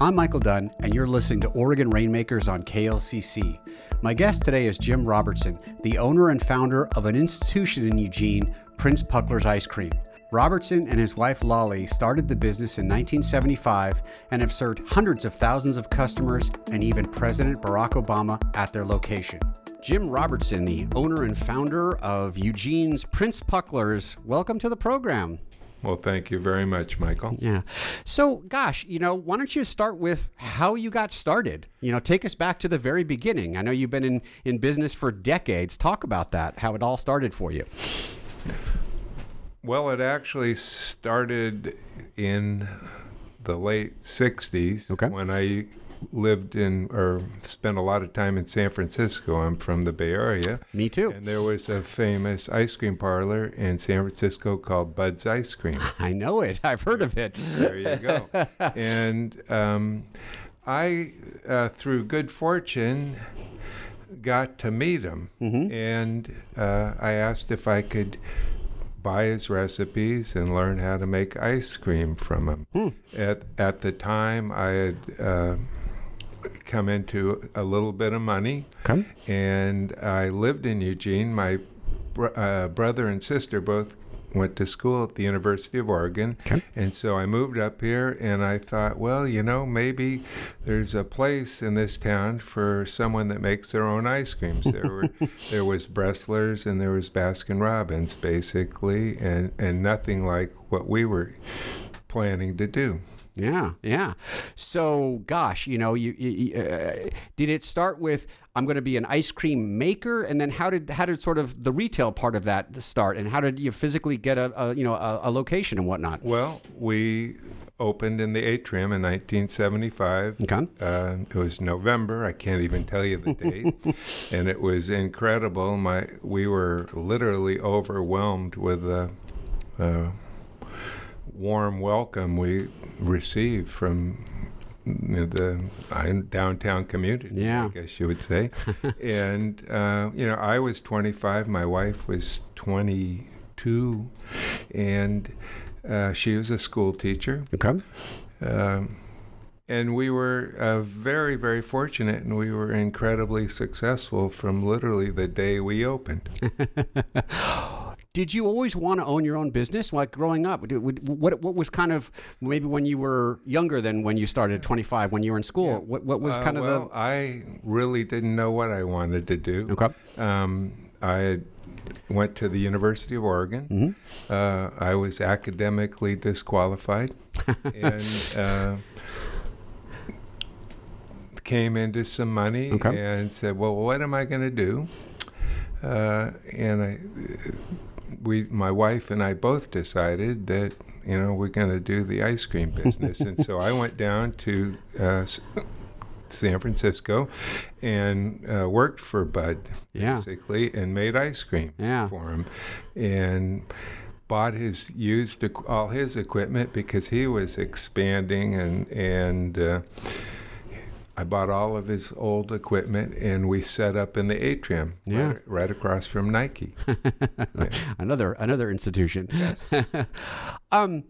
I'm Michael Dunn, and you're listening to Oregon Rainmakers on KLCC. My guest today is Jim Robertson, the owner and founder of an institution in Eugene, Prince Puckler's Ice Cream. Robertson and his wife Lolly started the business in 1975 and have served hundreds of thousands of customers and even President Barack Obama at their location. Jim Robertson, the owner and founder of Eugene's Prince Puckler's, welcome to the program. Well, thank you very much, Michael. Yeah. So, gosh, you know, why don't you start with how you got started? You know, take us back to the very beginning. I know you've been in, in business for decades. Talk about that, how it all started for you. Well, it actually started in the late 60s Okay. when I lived in or spent a lot of time in San Francisco. I'm from the Bay Area. Me too. And there was a famous ice cream parlor in San Francisco called Bud's Ice Cream. I know it. I've heard of it. There you go. and um, I, uh, through good fortune, got to meet him. And uh, I asked if I could buy his recipes and learn how to make ice cream from him. At, at the time, I had uh, come into a little bit of money Okay. and I lived in Eugene. My br- uh, brother and sister both went to school at the University of Oregon, Okay. and so I moved up here. And I thought, well, you know, maybe there's a place in this town for someone that makes their own ice creams. There were there was Bresler's and there was Baskin Robbins, basically, and and nothing like what we were planning to do. Yeah, yeah. So, gosh, you know, you, you uh, did it start with I'm going to be an ice cream maker, and then how did how did sort of the retail part of that start, and how did you physically get a, a you know a, a location and whatnot? Well, we opened in the atrium in 1975. Okay. Uh, it was November. I can't even tell you the date, and it was incredible. My we were literally overwhelmed with the uh, warm welcome we received from the uh, downtown community. Yeah. I guess you would say. and uh, you know, I was 25. My wife was 22, and uh, she was a school teacher. Okay. Um, and we were uh, very, very fortunate, and we were incredibly successful from literally the day we opened. Did you always want to own your own business? Like growing up, what what was kind of maybe when you were younger than when you started at 25, when you were in school? What what was Uh, kind of well, I really didn't know what I wanted to do. okay? Um, I went to the University of Oregon. Mm-hmm. Uh, I was academically disqualified, and uh, came into some money Okay. and said, "Well, what am I going to do?" Uh, and I, we, my wife and I both decided that you know we're going to do the ice cream business, and so I went down to. Uh, San Francisco, and uh, worked for Bud Yeah. basically, and made ice cream Yeah. for him, and bought his used all his equipment because he was expanding, and and uh, I bought all of his old equipment, and we set up in the atrium, Yeah. right, right across from Nike. Yeah. another another institution. um,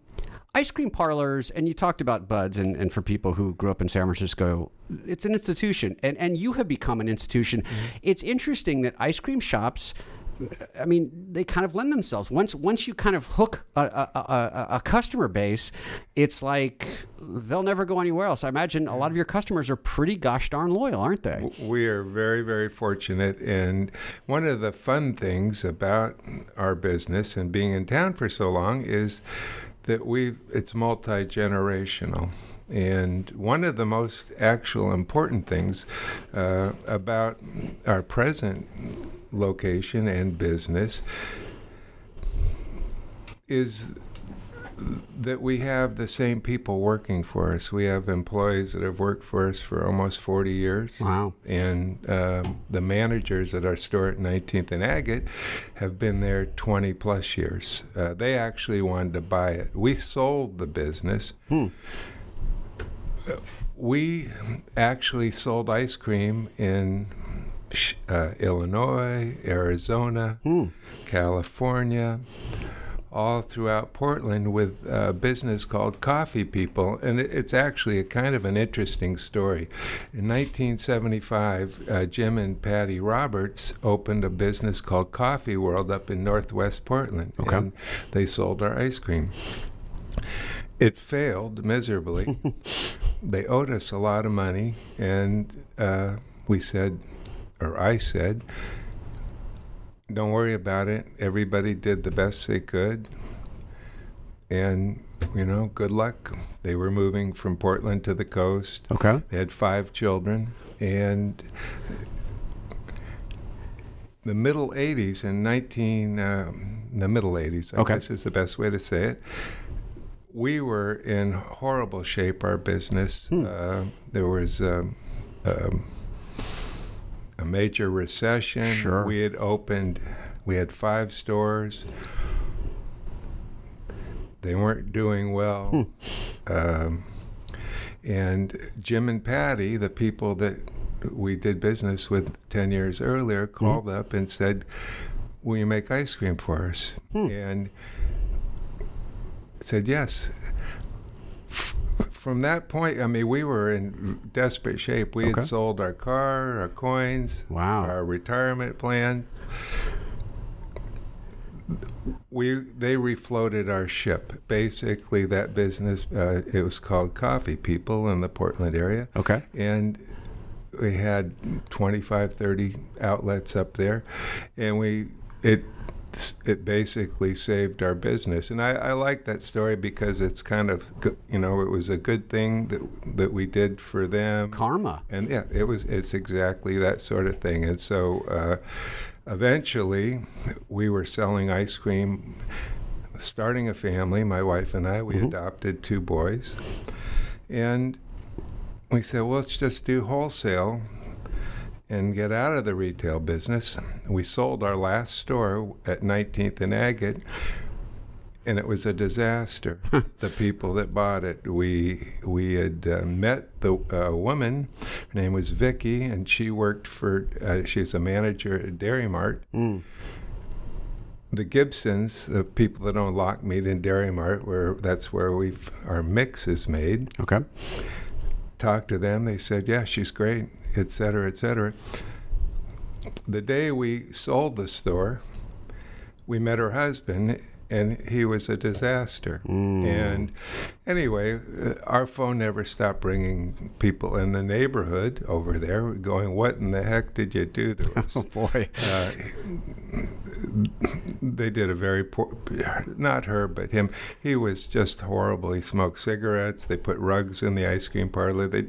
ice cream parlors, and you talked about Buds, and, and for people who grew up in San Francisco, it's an institution, and and you have become an institution. It's interesting that ice cream shops. I mean, they kind of lend themselves. Once once you kind of hook a, a, a, a- customer base, it's like they'll never go anywhere else. I imagine a lot of your customers are pretty gosh darn loyal, aren't they? We are very, very fortunate. And one of the fun things about our business and being in town for so long is that we it's multi generational. And one of the most actual important things uh, about our present location and business is that we have the same people working for us. We have employees that have worked for us for almost 40 years. Wow. And um, the managers at our store at 19th and Agate have been there 20 plus years. Uh, they actually wanted to buy it. We sold the business. Hmm. We actually sold ice cream in uh, Illinois, Arizona, Hmm. California, all throughout Portland with a business called Coffee People. And it, it's actually a kind of an interesting story. In 1975, uh, Jim and Patty Roberts opened a business called Coffee World up in northwest Portland. Okay. And they sold our ice cream. It failed miserably. they owed us a lot of money, and uh, we said, or I said, don't worry about it. Everybody did the best they could. And, you know, good luck. They were moving from Portland to the coast. Okay. They had five children. And the middle 80s, in 19, um, the middle 80s, I Okay. guess is the best way to say it, we were in horrible shape, our business. Hmm. Uh, there was um, um, a major recession. Sure. We had opened, we had five stores. They weren't doing well. Hmm. Um, and Jim and Patty, the people that we did business with 10 years earlier, hmm. called up and said, Will you make ice cream for us? Hmm. And said yes. From that point, I mean, we were in desperate shape. We Okay. had sold our car, our coins, Wow. our retirement plan. We they refloated our ship. Basically, that business uh, it was called Coffee People in the Portland area Okay. and we had 25 30 outlets up there and we it it basically saved our business. And I, I like that story because it's kind of you know it was a good thing that that we did for them. Karma. and yeah it was it's exactly that sort of thing. And so uh, eventually we were selling ice cream starting a family. My wife and i we Mhm. adopted two boys. And we said well let's just do wholesale and get out of the retail business we sold our last store at 19th and agate and it was a disaster. the people that bought it, we we had uh, met the uh, woman. Her name was Vicky, and she worked for. Uh, she's a manager at Dairy Mart. Mm. The Gibsons, the people that own Lochmead and Dairy Mart, where that's where we our mix is made. Okay. Talked to them. They said, "Yeah, she's great," et cetera, et cetera. The day we sold the store, we met her husband, and he was a disaster. Mm. And anyway, uh, our phone never stopped ringing people in the neighborhood over there, going, "What in the heck did you do to us?" Oh boy. uh, they did a very poor, not her, but him. He was just horrible. He smoked cigarettes. They put rugs in the ice cream parlor. They,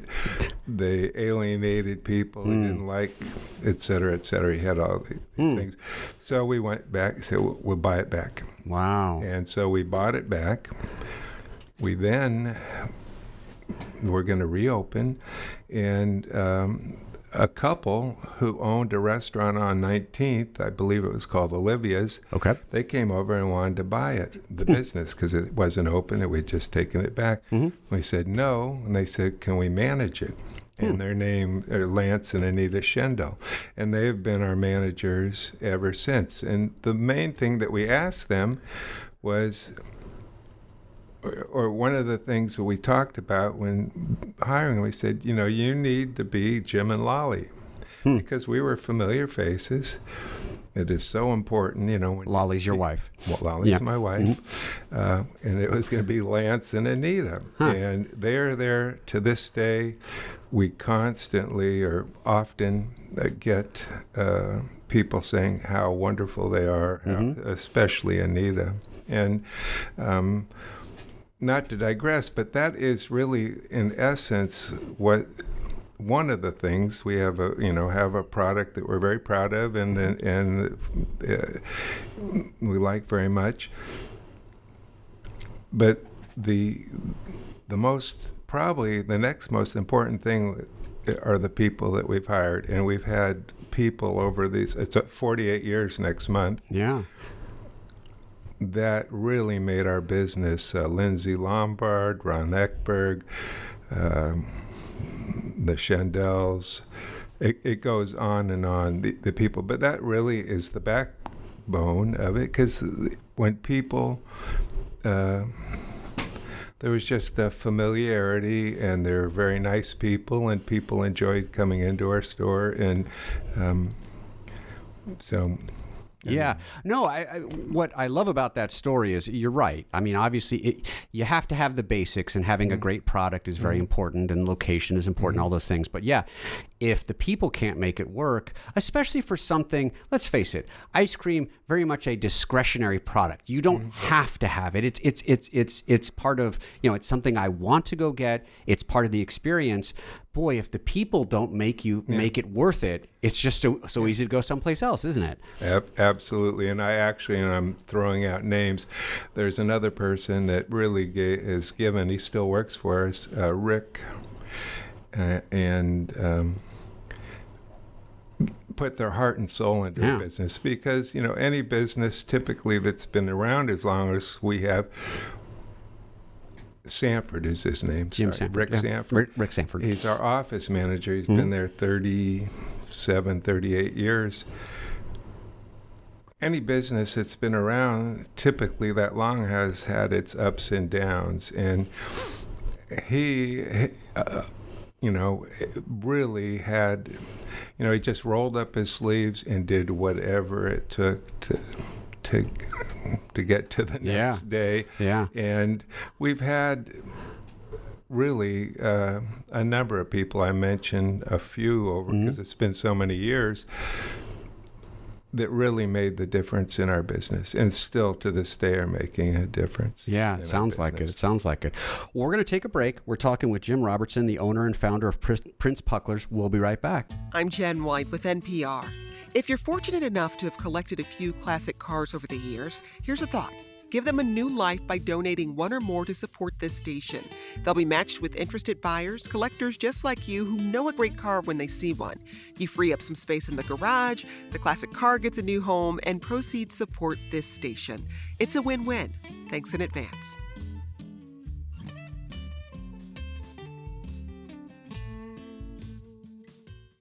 they alienated people. He Mm. didn't like, et cetera, et cetera. He had all these Mm. things. So we went back. Said we'll, we'll buy it back. Wow. And so we bought it back. We then were going to reopen, and um, a couple who owned a restaurant on 19th, I believe it was called Olivia's, Okay. they came over and wanted to buy it, the business, because it wasn't open and we'd just taken it back. Mhm. We said no, and they said, "Can we manage it?" And their name are Lance and Anita Schendel, and they have been our managers ever since. And the main thing that we asked them was, or, or one of the things that we talked about when hiring, we said, you know, you need to be Jim and Lolly, Hmm. because we were familiar faces. It is so important, you know. When Lolly's your wife. well, Lolly's Yeah. Mm-hmm. my wife, uh, and it was going to be Lance and Anita, Huh. and they're there to this day. We constantly or often uh, get uh, people saying how wonderful they are, how- Mhm. especially Anita, and. Um, not to digress, but that is really, in essence, what one of the things we have a you know have a product that we're very proud of and and, and uh, we like very much. But the the most probably the next most important thing are the people that we've hired, and we've had people over these. It's uh, 48 years next month Yeah. that really made our business. Uh, Lindsay Lombard, Ron Eckberg, um, the Chandels. It, it goes on and on, the, the people. But that really is the backbone of it because when people uh, there was just a familiarity, and they're very nice people, and people enjoyed coming into our store, and um, so. Yeah. No, I, I, what I love about that story is you're right. I mean, obviously, it, you have to have the basics, and having a mm-hmm. great product is very mm-hmm. important, and location is important, mm-hmm. all those things. But yeah, if the people can't make it work, especially for something, let's face it, ice cream very much a discretionary product. You don't have to have it. It's it's it's it's it's part of you know it's something I want to go get. It's part of the experience. Boy, if the people don't make you make it worth it, it's just so so easy to go someplace else, isn't it? Ab- absolutely, and I actually, and I'm throwing out names. There's another person that really ga- is given. He still works for us, uh, Rick, uh, and um, put their heart and soul into Yeah. a business because you know any business typically that's been around as long as we have. Sanford is his name. Jim sorry, Sanford. Rick yeah. Sanford. Rick, Sanford. He's our office manager. He's Mhm. been there 37, 38 years. Any business that's been around typically that long has had its ups and downs. And he, uh, you know, really had, you know, he just rolled up his sleeves and did whatever it took to. To, to get to the Yeah. next day, yeah. and we've had really uh, a number of people. I mentioned a few over because it's been so many years that really made the difference in our business, and still to this day are making a difference. Yeah, it sounds like it. It sounds like it. We're going to take a break. We're talking with Jim Robertson, the owner and founder of Prince Pucklers. We'll be right back. I'm Jen White with NPR. If you're fortunate enough to have collected a few classic cars over the years, here's a thought. Give them a new life by donating one or more to support this station. They'll be matched with interested buyers, collectors just like you who know a great car when they see one. You free up some space in the garage, the classic car gets a new home, and proceeds support this station. It's a win win. Thanks in advance.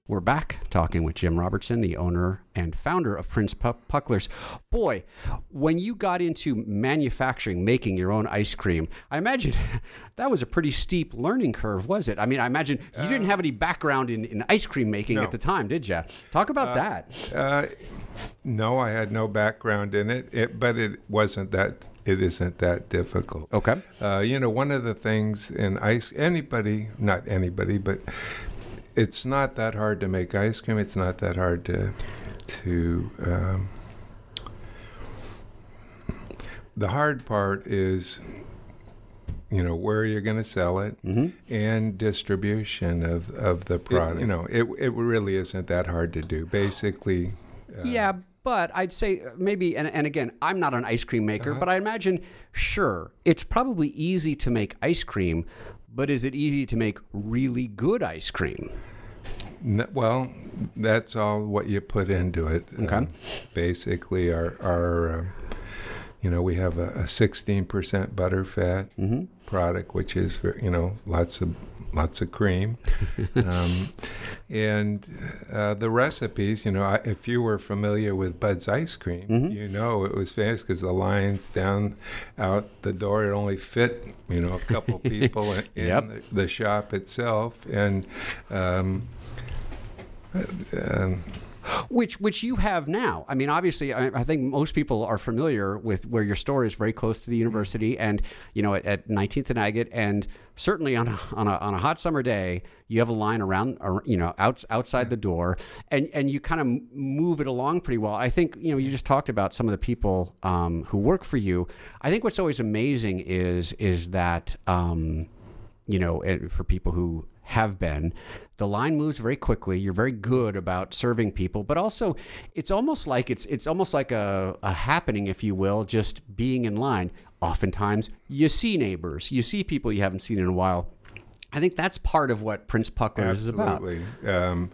We're back talking with Jim Robertson, the owner and founder of Prince Pucklers. Boy, when you got into manufacturing, making your own ice cream, I imagine that was a pretty steep learning curve, was it? I mean, I imagine you didn't have any background in, in ice cream making no. at the time, did you? Talk about that. Uh, no, I had no background in it, it, but it wasn't that. It isn't that difficult. Okay. Uh, you know, one of the things in ice, anybody, not anybody, but it's not that hard to make ice cream. It's not that hard to, to. Um, the hard part is, you know, where you're going to sell it Mhm. and distribution of, of the product. you know, it it really isn't that hard to do. Basically, uh, Yeah, but I'd say uh, maybe, and, and again, I'm not an ice cream maker, but I imagine, sure, it's probably easy to make ice cream, but is it easy to make really good ice cream? N- well, that's all what you put into it. Okay. Um, basically, our our, uh, you know, we have a, a 16% butter fat Mm-hmm. Product, which is ver- you know lots of lots of cream, um, and uh, the recipes. You know, I, if you were familiar with Bud's ice cream, Mhm. you know it was famous because the lines down out the door it only fit you know a couple people in, in Yep. the, the shop itself, and um, um, Which, which you have now. I mean, obviously, I, I think most people are familiar with where your store is very close to the university, and you know, at, at 19th and Agate, and certainly on a, on a on a hot summer day, you have a line around, ar- you know, out, outside the door, and and you kind of move it along pretty well. I think you know, you just talked about some of the people um, who work for you. I think what's always amazing is is that. Um, you know, for people who have been, the line moves very quickly. You're very good about serving people, but also it's almost like it's it's almost like a, a happening, if you will, just being in line. Oftentimes, you see neighbors, you see people you haven't seen in a while. I think that's part of what Prince Pucklers is about. Absolutely. Um,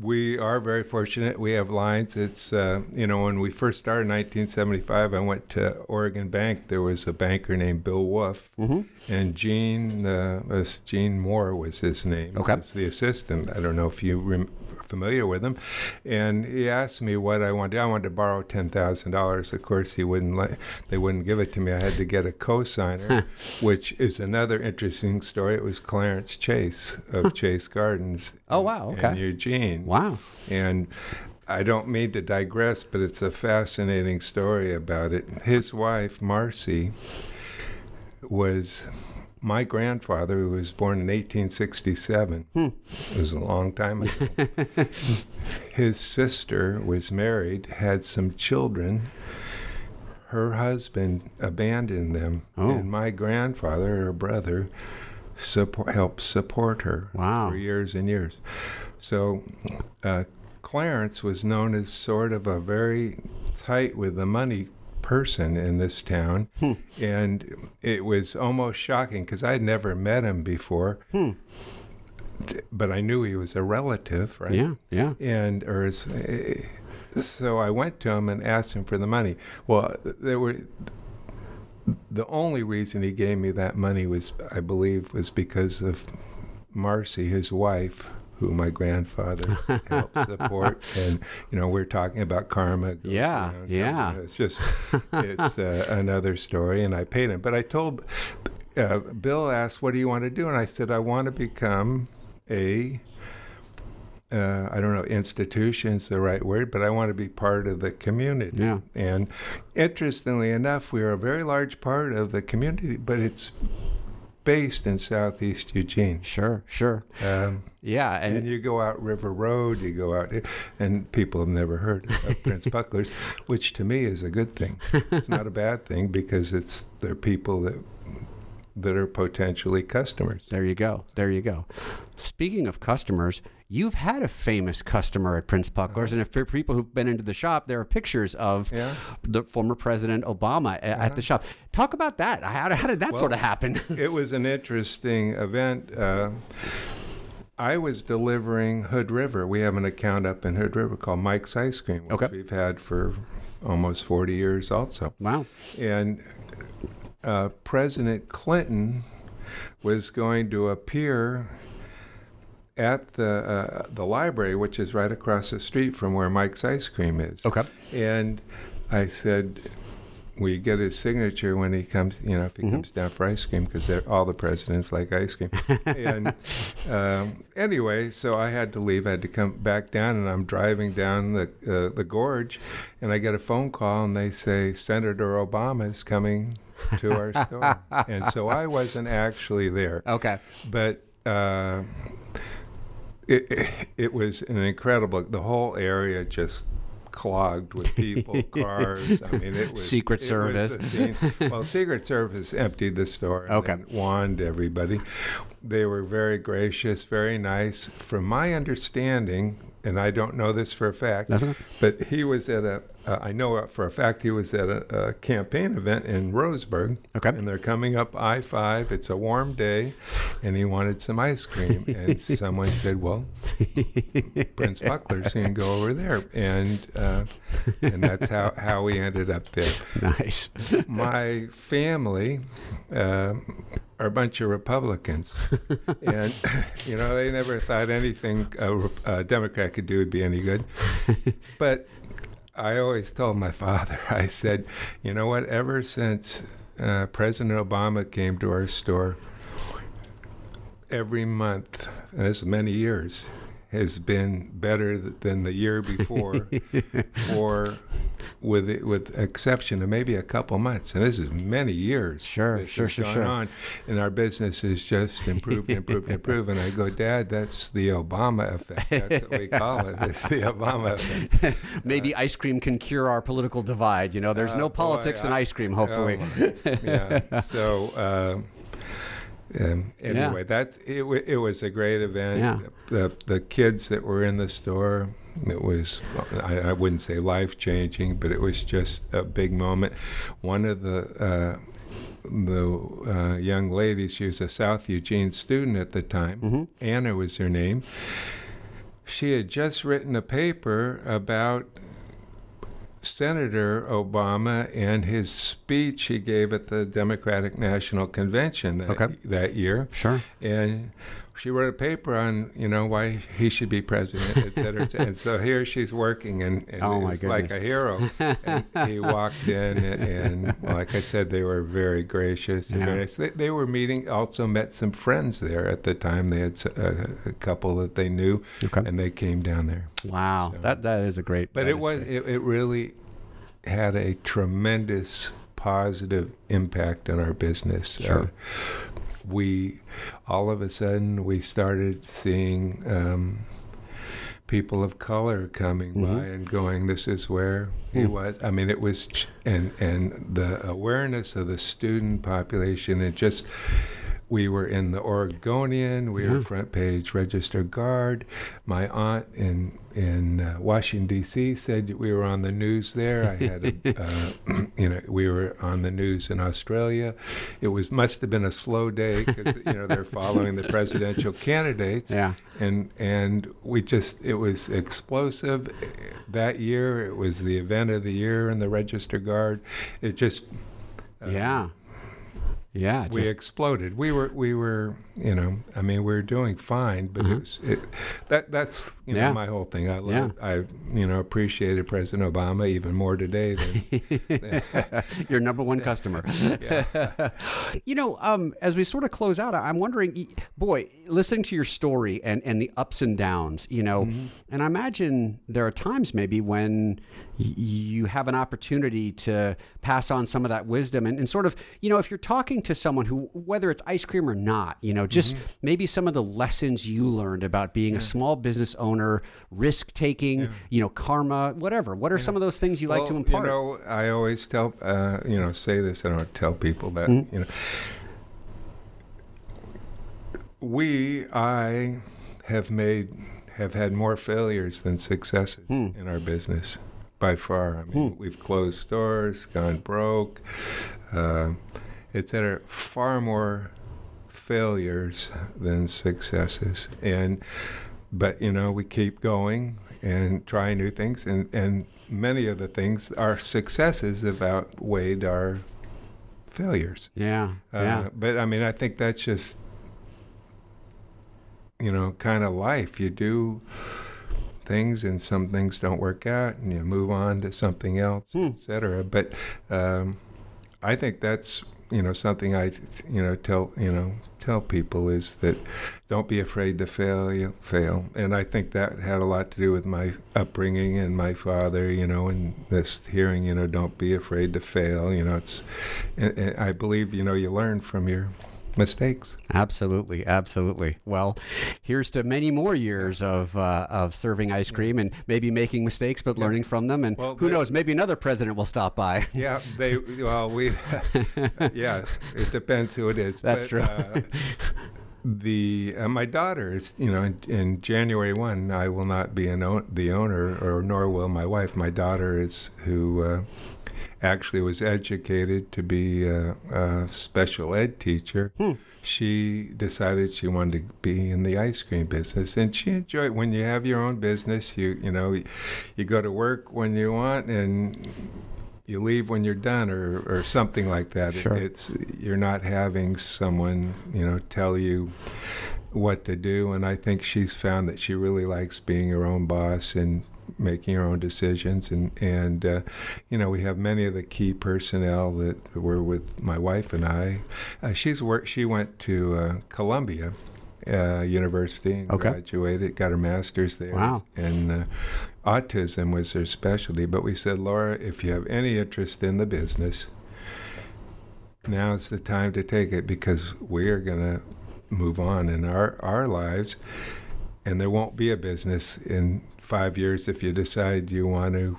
we are very fortunate. We have lines. It's, uh, you know, when we first started in 1975, I went to Oregon Bank. There was a banker named Bill Wolf, Mhm. and Gene, uh, Gene Moore was his name. Okay. Was the assistant. I don't know if you rem- familiar with him. And he asked me what I wanted. I wanted to borrow ten thousand dollars. Of course, he wouldn't let. They wouldn't give it to me. I had to get a co-signer, which is another interesting story. It was Clarence Chase of Chase Gardens. Oh wow! Okay. In Eugene. Wow. And I don't mean to digress, but it's a fascinating story about it. His wife, Marcy, was my grandfather, who was born in 1867. Hmm. It was a long time ago. His sister was married, had some children. Her husband abandoned them, oh. and my grandfather, her brother, support, helped support her wow. for years and years. So, uh, Clarence was known as sort of a very tight with the money person in this town, hmm. and it was almost shocking because I had never met him before. Hmm. But I knew he was a relative, right? Yeah, yeah. And or his, so I went to him and asked him for the money. Well, there were the only reason he gave me that money was, I believe, was because of Marcy, his wife, who my grandfather helped support. And, you know, we're talking about karma. Yeah, around, yeah. It's just, it's uh, another story. And I paid him. But I told, uh, Bill asked, what do you want to do? And I said, I want to become a, uh, I don't know, institution's the right word, but I want to be part of the community. Yeah. And interestingly enough, we are a very large part of the community, but it's based in Southeast Eugene. Sure, sure. Um, yeah, and, and, you go out River Road, you go out, and people have never heard of Prince Pucklers, which to me is a good thing. It's not a bad thing because it's they're people that that are potentially customers. There you go. There you go. Speaking of customers, you've had a famous customer at Prince Pucklers, and if for people who've been into the shop, there are pictures of yeah. the former President Obama uh-huh. at the shop. Talk about that. How, how did that well, sort of happen? it was an interesting event. Uh, I was delivering Hood River. We have an account up in Hood River called Mike's Ice Cream, which okay. we've had for almost 40 years also. Wow. And uh, President Clinton was going to appear at the uh, the library, which is right across the street from where Mike's Ice Cream is. Okay. And I said, we get his signature when he comes, you know, if he mm-hmm. comes down for ice cream, because all the presidents like ice cream. and um, anyway, so I had to leave. I had to come back down, and I'm driving down the uh, the gorge, and I get a phone call, and they say Senator Obama is coming to our store, and so I wasn't actually there. Okay, but. Uh, it, it, was an incredible. The whole area just clogged with people, cars. I mean, it was Secret it Service. Was well, Secret Service emptied the store and okay. wand everybody. They were very gracious, very nice. From my understanding, and I don't know this for a fact, but he was at a. Uh, I know for a fact he was at a, a, campaign event in Roseburg. Okay. And they're coming up I 5. It's a warm day, and he wanted some ice cream. And someone said, Well, Prince Puckler's going to go over there. And uh, and that's how, how we ended up there. Nice. My family uh, are a bunch of Republicans. and, you know, they never thought anything a, a Democrat could do would be any good. But I always told my father, I said, you know what, ever since uh, President Obama came to our store, every month, and this is many years, has been better than the year before for with with exception of maybe a couple months and this is many years sure sure sure gone sure on and our business is just improved improved improved and I go dad that's the Obama effect that's what we call it it's the Obama effect maybe uh, ice cream can cure our political divide you know there's uh, no politics boy, in ice cream hopefully oh yeah so uh, um, anyway, yeah. that's it. W- it was a great event. Yeah. The the kids that were in the store, it was I, I wouldn't say life changing, but it was just a big moment. One of the uh, the uh, young ladies, she was a South Eugene student at the time. Mm-hmm. Anna was her name. She had just written a paper about Senator Obama and his speech he gave at the Democratic National Convention that, okay. that year. Sure. And she wrote a paper on you know why he should be president, et cetera. et cetera. and so here she's working, and, and Oh, it my was like a hero. and he walked in, and, and like I said, they were very gracious. And Yeah. very nice. They, they were meeting. Also met some friends there at the time. They had a couple that they knew, Okay. and they came down there. Wow, that that is a great. But it was it, it really had a tremendous positive impact on our business. Sure. Uh, we all of a sudden we started seeing um, people of color coming Mhm. by and going, "This is where he Hmm. was." I mean, it was, ch- and and the awareness of the student population, it just. We were in the Oregonian. We Yeah. were front page Register Guard. My aunt in in uh, Washington D.C. said we were on the news there. I had, a, uh, you know, we were on the news in Australia. It was must have been a slow day because you know they're following the presidential candidates Yeah. and and we just it was explosive that year it was the event of the year in the register guard it just uh, yeah. Yeah. we just- exploded we were we were you know i mean we are doing fine but Uh-huh. it was it, that that's you know Yeah. my whole thing i love Yeah. i you know appreciated president obama even more today than your number one customer. you know, um, as we sort of close out, I'm wondering, boy, listening to your story and, and the ups and downs, you know, and I imagine there are times maybe when you have an opportunity to pass on some of that wisdom and, and sort of, you know, if you're talking to someone who, whether it's ice cream or not, you know, just maybe some of the lessons you learned about being a small business owner, risk taking, you know, karma, whatever. What are some of those things you like to impart? You know, I always tell, uh, you know, say this. I don't tell people that. Mm-hmm. You know, we, I, have made, have had more failures than successes Hmm. in our business by far. I mean, we've closed stores, gone broke, uh, et cetera. Far more failures than successes, and but you know we keep going and try new things. And and many of the things our successes have outweighed our failures. Yeah, uh, yeah. but i mean i think that's just you know kind of life. You do things and some things don't work out and you move on to something else Hmm. etc but um, i think that's you know something i you know tell you know tell people is that don't be afraid to fail you fail. And i think that had a lot to do with my upbringing and my father you know and this hearing you know don't be afraid to fail you know it's and, and i believe you know you learn from your mistakes Absolutely, absolutely. Well, here's to many more years of uh, of serving ice cream and maybe making mistakes, but learning from them. And Well, who they- knows, maybe another president will stop by. yeah they well we yeah it depends who it is That's but, true. uh, the uh, my daughter is you know in, in January one I will not be an own, the owner or nor will my wife. My daughter is who uh, actually was educated to be a, a special ed teacher. Hmm. She decided she wanted to be in the ice cream business, and she enjoyed. When you have your own business, you you know you go to work when you want and you leave when you're done or, or something like that. It- It's you're not having someone, you know, tell you what to do and I think she's found that she really likes being her own boss and making her own decisions and and uh, you know we have many of the key personnel that were with my wife and I uh, she's worked she went to uh, Columbia uh, University and Okay. graduated got her master's there Wow. and uh, autism was her specialty. But we said, Laura, if you have any interest in the business, now's the time to take it because we are going to move on in our, our lives. And there won't be a business in five years if you decide you want to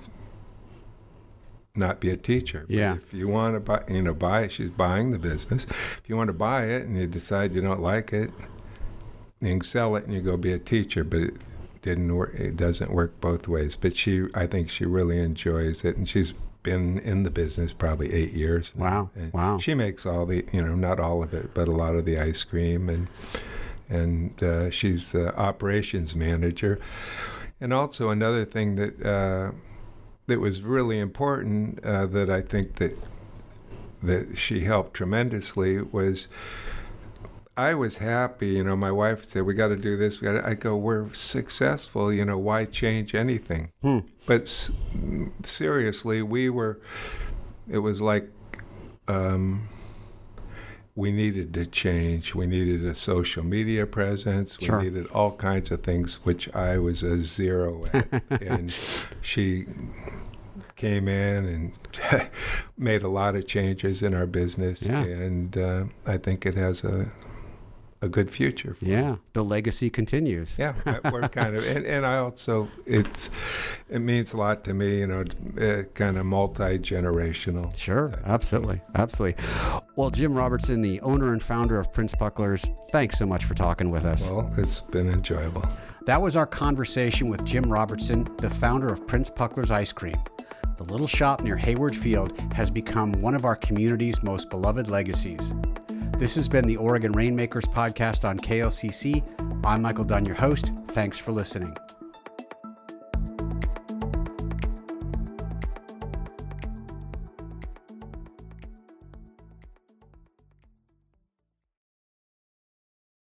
not be a teacher. But Yeah. if you want to buy, you know, buy it, she's buying the business. If you want to buy it and you decide you don't like it, you can sell it and you go be a teacher. But it didn't work. It doesn't work both ways. But she, I think she really enjoys it, and she's been in the business probably eight years. Wow. And Wow. She makes all the, you know, not all of it, but a lot of the ice cream, and and uh, she's the operations manager. And also another thing that uh, that was really important uh, that I think that that she helped tremendously was I was happy. You know, my wife said, "We got to do this." I go, "We're successful. You know, why change anything?" Hmm. But s- seriously, we were. It was like. Um, we needed to change. We needed a social media presence. We needed all kinds of things, which I was a zero at. and she came in and made a lot of changes in our business. Yeah. And uh, I think it has a a good future. For Yeah, the legacy continues. yeah, we're kind of, and, and I also, it's, it means a lot to me, you know, uh, kind of multi generational. Sure, absolutely, absolutely. Well, Jim Robertson, the owner and founder of Prince Pucklers, thanks so much for talking with us. Well, it's been enjoyable. That was our conversation with Jim Robertson, the founder of Prince Puckler's Ice Cream. The little shop near Hayward Field has become one of our community's most beloved legacies. This has been the Oregon Rainmakers podcast on KLCC. I'm Michael Dunn, your host. Thanks for listening.